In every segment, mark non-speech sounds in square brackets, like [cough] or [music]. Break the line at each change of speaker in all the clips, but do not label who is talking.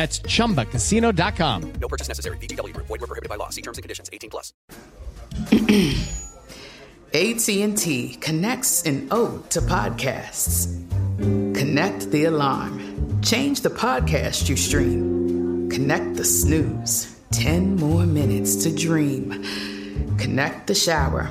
That's chumbacasino.com.
No purchase necessary. VGW Group. Void were prohibited by law. See terms and conditions. 18 plus. [clears throat]
AT&T connects an ode to podcasts. Connect the alarm. Change the podcast you stream. Connect the snooze. 10 more minutes to dream. Connect the shower.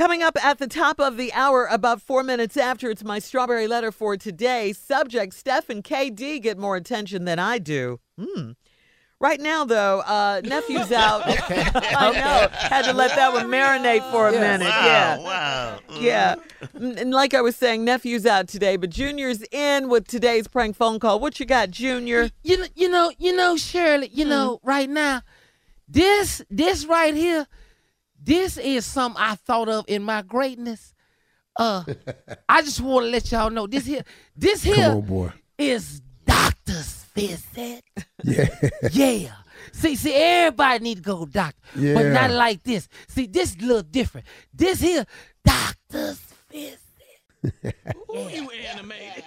Coming up at the top of the hour, about four minutes after, it's my strawberry letter for today. Subject Steph and KD get more attention than I do. Hmm. Right now, though, uh, nephew's [laughs] out. [laughs] I know. Had to let that one marinate for a minute. yeah.
Wow.
Yeah. Mm, And like I was saying, nephew's out today, but Junior's in with today's prank phone call. What you got, Junior?
You know, you know, you know, Shirley. You know, right now, this, this right here, this is something I thought of in my greatness. Uh, I just want to let y'all know this here, this here
on, boy.
is doctor's visit.
Yeah. [laughs]
Yeah. See, see, everybody need to go to doctor, but not like this. See, this a little different. This here, doctor's visit.
Who you animated.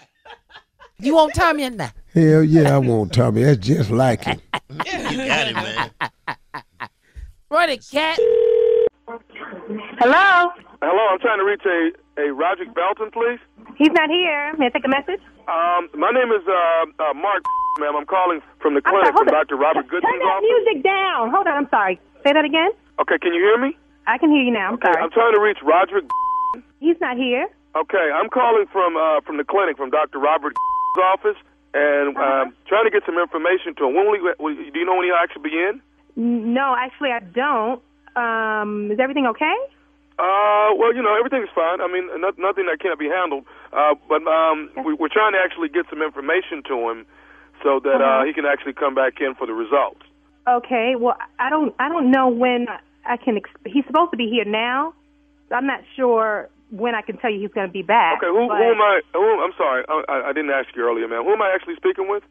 You won't tell me now.
Hell yeah, I won't, Tommy. That's just like him.
Yeah, [laughs] you got it, man.
Run it, cat.
Hello.
Hello, I'm trying to reach a, a Roderick Belton, please.
He's not here. May I take a message?
Um, my name is uh, uh, Mark, ma'am. I'm calling from the clinic
sorry,
from Dr. Robert
Turn
Goodson's
that
office.
music down. Hold on. I'm sorry. Say that again.
Okay, can you hear me?
I can hear you now. I'm
Okay,
sorry.
I'm trying to reach Roderick.
He's not here.
Okay, I'm calling from uh, from the clinic from Dr. Robert office and
Uh-huh.
um, trying to get some information to him. When will he, will, do you know when he'll actually be in?
No, actually, I don't. Um, is everything okay?
Uh, well, you know, everything's fine. I mean, no, nothing that can't be handled. Uh, but um, we, we're trying to actually get some information to him so that uh,
Uh-huh.
he can actually come back in for the results.
Okay. Well, I don't. I don't know when I can. Ex- he's supposed to be here now. So I'm not sure when I can tell you he's going to be back.
Okay, who,
but
who am I? Who, I'm sorry, I, I, I didn't ask you earlier, man. Who am I actually speaking with?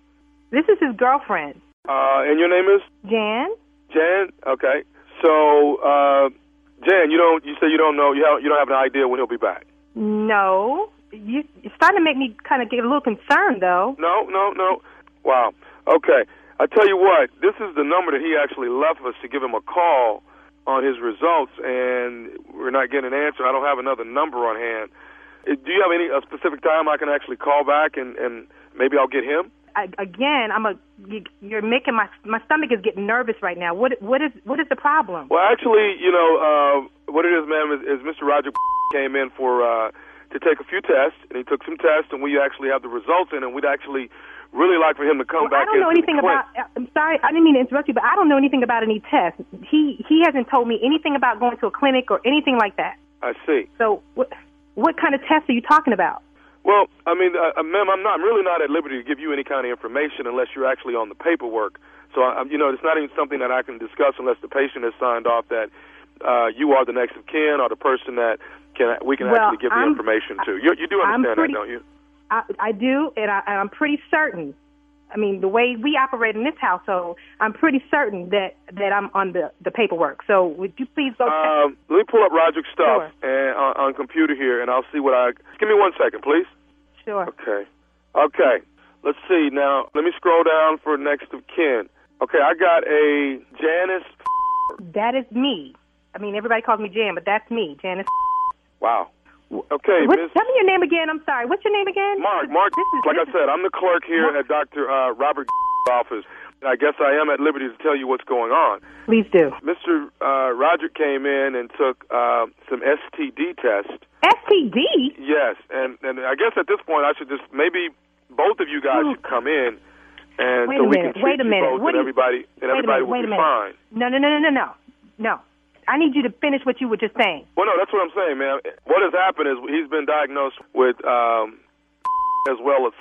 This is his girlfriend,
Uh, and your name is
Jan.
Jan. Okay, so uh, Jan, you don't. You say you don't know. You have. You don't have an idea when he'll be back.
No, you, it's starting to make me kind of get a little concerned, though.
No, no, no. Wow. Okay. I tell you what, this is the number that he actually left us to give him a call on his results, and we're not getting an answer. I don't have another number on hand. Uh, Do you have any a specific time I can actually call back and and maybe I'll get him?
I, again, I'm a. You, you're making my my stomach is getting nervous right now. What what is what is the problem?
Well, actually, you know uh, what it is, ma'am, is, is Mr. Roger [laughs] came in for uh, to take a few tests, and he took some tests, and we actually have the results in, and we'd actually really like for him to come
Well, I don't know anything about. I'm sorry, I didn't mean to interrupt you, but I don't know anything about any tests. He he hasn't told me anything about going to a clinic or anything like that.
I see.
So what what kind of tests are you talking about?
Well, I mean, uh, uh, ma'am, I'm not I'm really not at liberty to give you any kind of information unless you're actually on the paperwork. So, I, you know, it's not even something that I can discuss unless the patient has signed off that uh, you are the next of kin or the person that can we can
Well,
actually give the
I'm-
information to. You, you do understand
pretty-
that, don't you?
I, I do, and, I, and I'm pretty certain. I mean, the way we operate in this household, I'm pretty certain that that I'm on the the paperwork. So, would you please go?
Um, me pull up Roger's stuff and on, on computer here, and I'll see what I. Give me one second, please.
Sure.
Okay. Okay. Let's see now. Let me scroll down for next of kin. Okay, I got a Janice.
That is me. I mean, everybody calls me Jan, but that's me, Janice.
Wow. Okay,
What,
Miss
tell me your name again. I'm sorry. What's your name again?
Mark. Mark.
This is,
Like I
this
said, I'm the clerk here at Dr. Uh, Robert office. I guess I am at liberty to tell you what's going on.
Please do.
Mr. Uh, Roger came in and took uh, some STD test.
STD.
Yes, and and I guess at this point I should just maybe both of you guys should come in, and
Wait
so
a
we
minute,
can treat
wait a
you
minute.
both,
What
and everybody and everybody
minute,
will be fine.
No, no, no, no, no, no, no. I need you to finish what you were just saying.
Well, no, that's what I'm saying, man. What has happened is he's been diagnosed with um, as well as.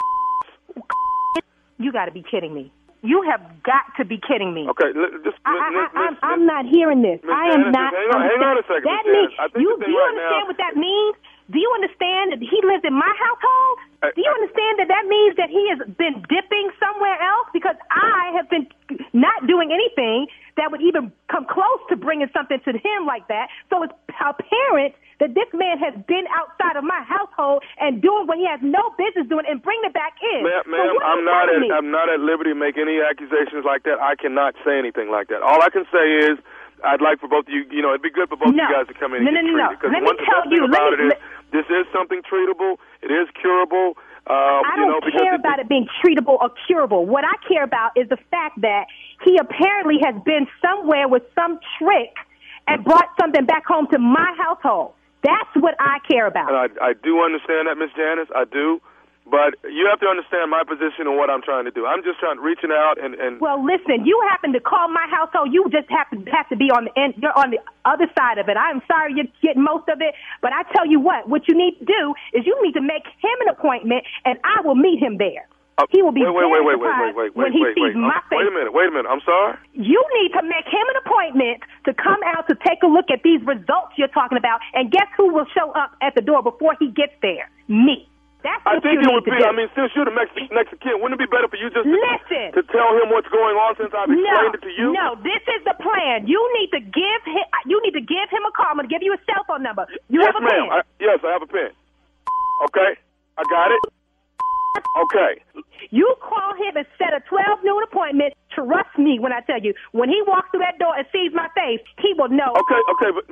You got to be kidding me. You have got to be kidding me.
Okay, li- just
I, I,
Miss-
I,
Miss-
I'm, not hearing this. I am
Janice,
not.
hang on- hang on a second,
That means you. Do you
right
understand
now-
what that means? Do you understand that he lives in my household?
Uh,
Do you understand that that means that he has been dipping somewhere else? Because I have been not doing anything that would even come close to bringing something to him like that. So it's apparent that this man has been outside of my household and doing what he has no business doing and bringing it back in.
Ma'am,
So
ma'am I'm not at
me?
I'm not at liberty to make any accusations like that. I cannot say anything like that. All I can say is I'd like for both of you, you know, it'd be good for both
No.
of you guys to come in
No,
and
no,
get
no, no.
treated. Because
Let me
one
tell you,
about
me-
it is this is something treatable. It is curable. Um,
I
you
don't
know,
care
it-
about it being treatable or curable. What I care about is the fact that he apparently has been somewhere with some trick and brought something back home to my household. That's what I care about.
And I, I do understand that, Miss Janice. I do. But you have to understand my position and what I'm trying to do. I'm just trying reaching out and, and
Well, listen, you happen to call my household. You just happen have to be on the end. You're on the other side of it. I'm sorry you're getting most of it, but I tell you what, what you need to do is you need to make him an appointment, and I will meet him there. Uh, he will be
wait, wait, wait, wait, wait, wait, wait,
when he
wait,
sees
wait.
my face.
Wait a minute, wait a minute. I'm sorry.
You need to make him an appointment to come out to take a look at these results you're talking about. And guess who will show up at the door before he gets there? Me.
I think
you
it would be.
do.
I mean, since you're the of kin, wouldn't it be better for you just to,
Listen.
to tell him what's going on since I've
no,
explained it to you?
no, this is the plan. You need to give him. You need to give him a call. I'm going to give you a cell phone number. You
yes,
have a
ma'am.
pen.
I, yes, I have a pen. Okay, I got it. Okay.
You call him and set a 12 noon appointment. Trust me when I tell you, when he walks through that door and sees my face, he will know.
Okay, okay, but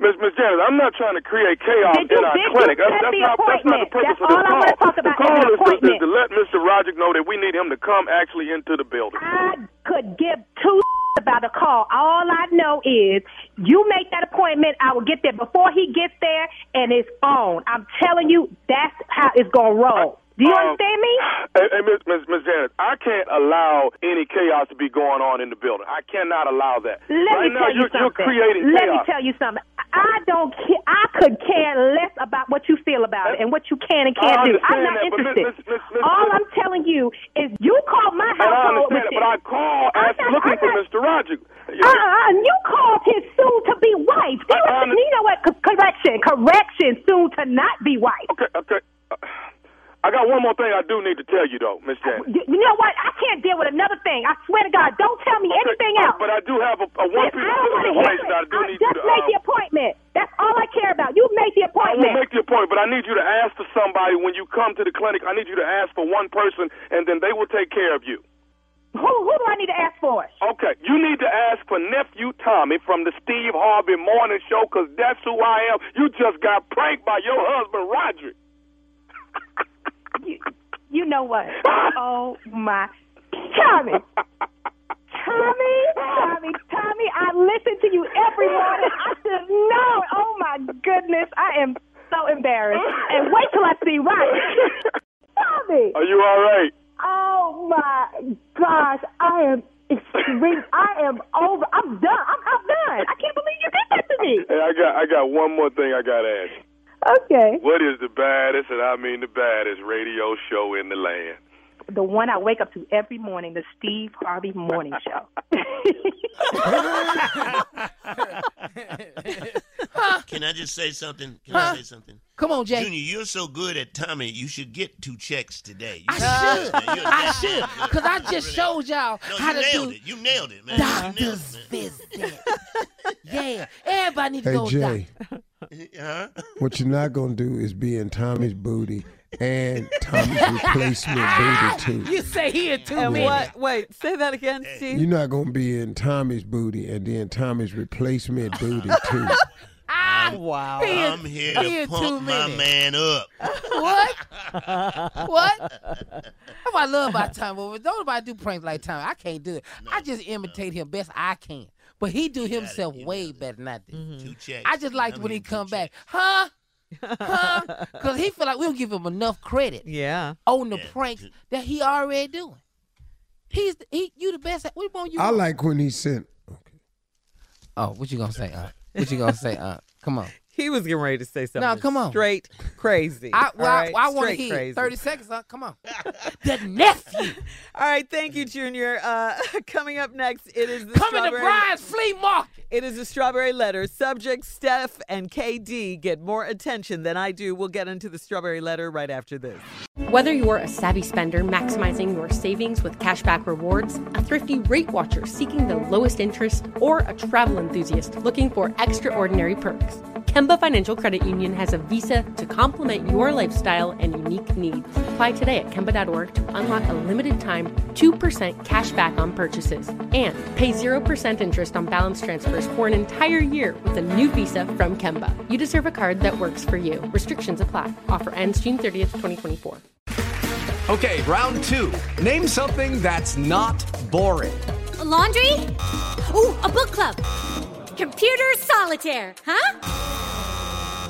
Miss Miss Janet, I'm not trying to create chaos
Did you-
in our clinic. That's, that's not that's not the purpose
That's
of this
all I
call.
wanna talk
the
about is
call is to, is to let Mr. Roderick know that we need him to come actually into the building.
I could give two [laughs] about a call. All I know is you make that appointment. I will get there before he gets there, and it's on. I'm telling you, that's how it's gonna roll. Do you
Um,
understand me?
Hey, hey Miss, Miss, Miss Janet, I can't allow any chaos to be going on in the building. I cannot allow that.
Let
right
me
now,
tell you
you're, you're
something.
creating
Let
chaos.
me tell you something. I don't. Ca- I could care less about what you feel about it and what you can and can't do. I'm not
that,
interested.
Miss- Miss- Miss-
All I'm telling you is you call my
and I understand it, but I
this.
call
I'm
as
not-
looking
I'm
for
not-
Mr. Roderick.
Uh-uh, And you called his soon-to-be wife.
I- I-
you know what? Correction, correction, soon to not be wife.
Okay, okay. Uh, I got one more thing I do need to tell you, though, Miss Janet.
You, know what? I can't deal with another thing. I swear to God, don't tell me anything else.
But I do have a, a one piece
I don't
of
want to hear
information
it.
that I do
I
need
just
you to.
make
um,
the appointment. That's all I care about. You make the appointment.
I will make the appointment, but I need you to ask for somebody when you come to the clinic. I need you to ask for one person, and then they will take care of you.
Who who do I need to ask for?
Okay, you need to ask for nephew Tommy from the Steve Harvey Morning Show because that's who I am. You just got pranked by your husband Roderick.
You, know what? [laughs] oh my, Tommy. Tommy, Tommy, Tommy, I listen to you every morning. I should know. Oh my goodness, I am so embarrassed. And wait till I see Roderick. Tommy.
Are you all right?
Oh my gosh, I am extreme. I am over. I'm done. I'm, I'm done. I can't believe you did that to me.
Hey, I got I got one more thing I got to ask.
Okay.
What is the baddest, and I mean the baddest, radio show in the land?
The one I wake up to every morning, the Steve Harvey Morning Show. [laughs] [laughs]
Can I just say something? Can
Huh?
I say something?
Come on, Jay.
Junior, you're so good at Tommy. You should get two checks today. You
I should.
man.
I should. Because I just showed y'all
No,
how to do
it. You nailed it, man. You
doctor's visit. [laughs] yeah. Everybody need to
Hey
go to
Jay,
doctor.
Man. Huh?
what you're not gonna do is be in Tommy's booty and Tommy's replacement booty too.
You say he in two
And
minutes.
what? Wait, say that again, Steve.
You're not gonna be in Tommy's booty and then Tommy's replacement booty too. [laughs]
Ah,
wow.
He
I'm here
he
to
in two
pump my man up.
What? what? [laughs] That's what I love about Tommy. But don't nobody do pranks like Tommy. I can't do it. I just imitate him best I can. But he do himself way better than I do.
Two checks.
I just liked
I
when he
mean, two
come back, huh? [laughs] Huh? Because he feel like we don't give him enough credit
Yeah.
on the
Yeah.
pranks that he already doing. He's the, he, you the best. At, we want you.
I like when he sent.
Oh, what you gonna say? Uh? What you gonna say? Uh? Come on.
He was getting ready to say something.
No, come on.
Straight crazy.
I, well,
all
I-
right?
I, want to hear
crazy.
30 seconds, huh? Come on. [laughs] the nephew. [laughs]
All right, thank you, Junior. Uh, [laughs] coming up next, it is the
Coming to Brian's flea market.
It is a strawberry letter. Subject Steph and KD get more attention than I do. We'll get into the strawberry letter right after this.
Whether you're a savvy spender maximizing your savings with cashback rewards, a thrifty rate watcher seeking the lowest interest, or a travel enthusiast looking for extraordinary perks, Kemba Financial Credit Union has a visa to complement your lifestyle and unique needs. Apply today at Kemba.org to unlock a limited time 2% cash back on purchases and pay 0% interest on balance transfers for an entire year with a new visa from Kemba. You deserve a card that works for you. Restrictions apply. Offer ends June 30th, 2024.
Okay, round two. Name something that's not boring.
A laundry? Ooh, a book club. Computer solitaire, huh?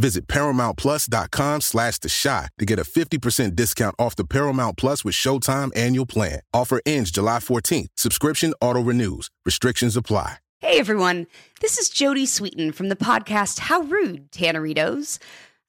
Visit ParamountPlus.com slash The Chi to get a 50% discount off the Paramount Plus with Showtime annual plan. Offer ends July 14th. Subscription auto-renews. Restrictions apply.
Hey everyone, this is Jodie Sweetin from the podcast How Rude, Tanneritos.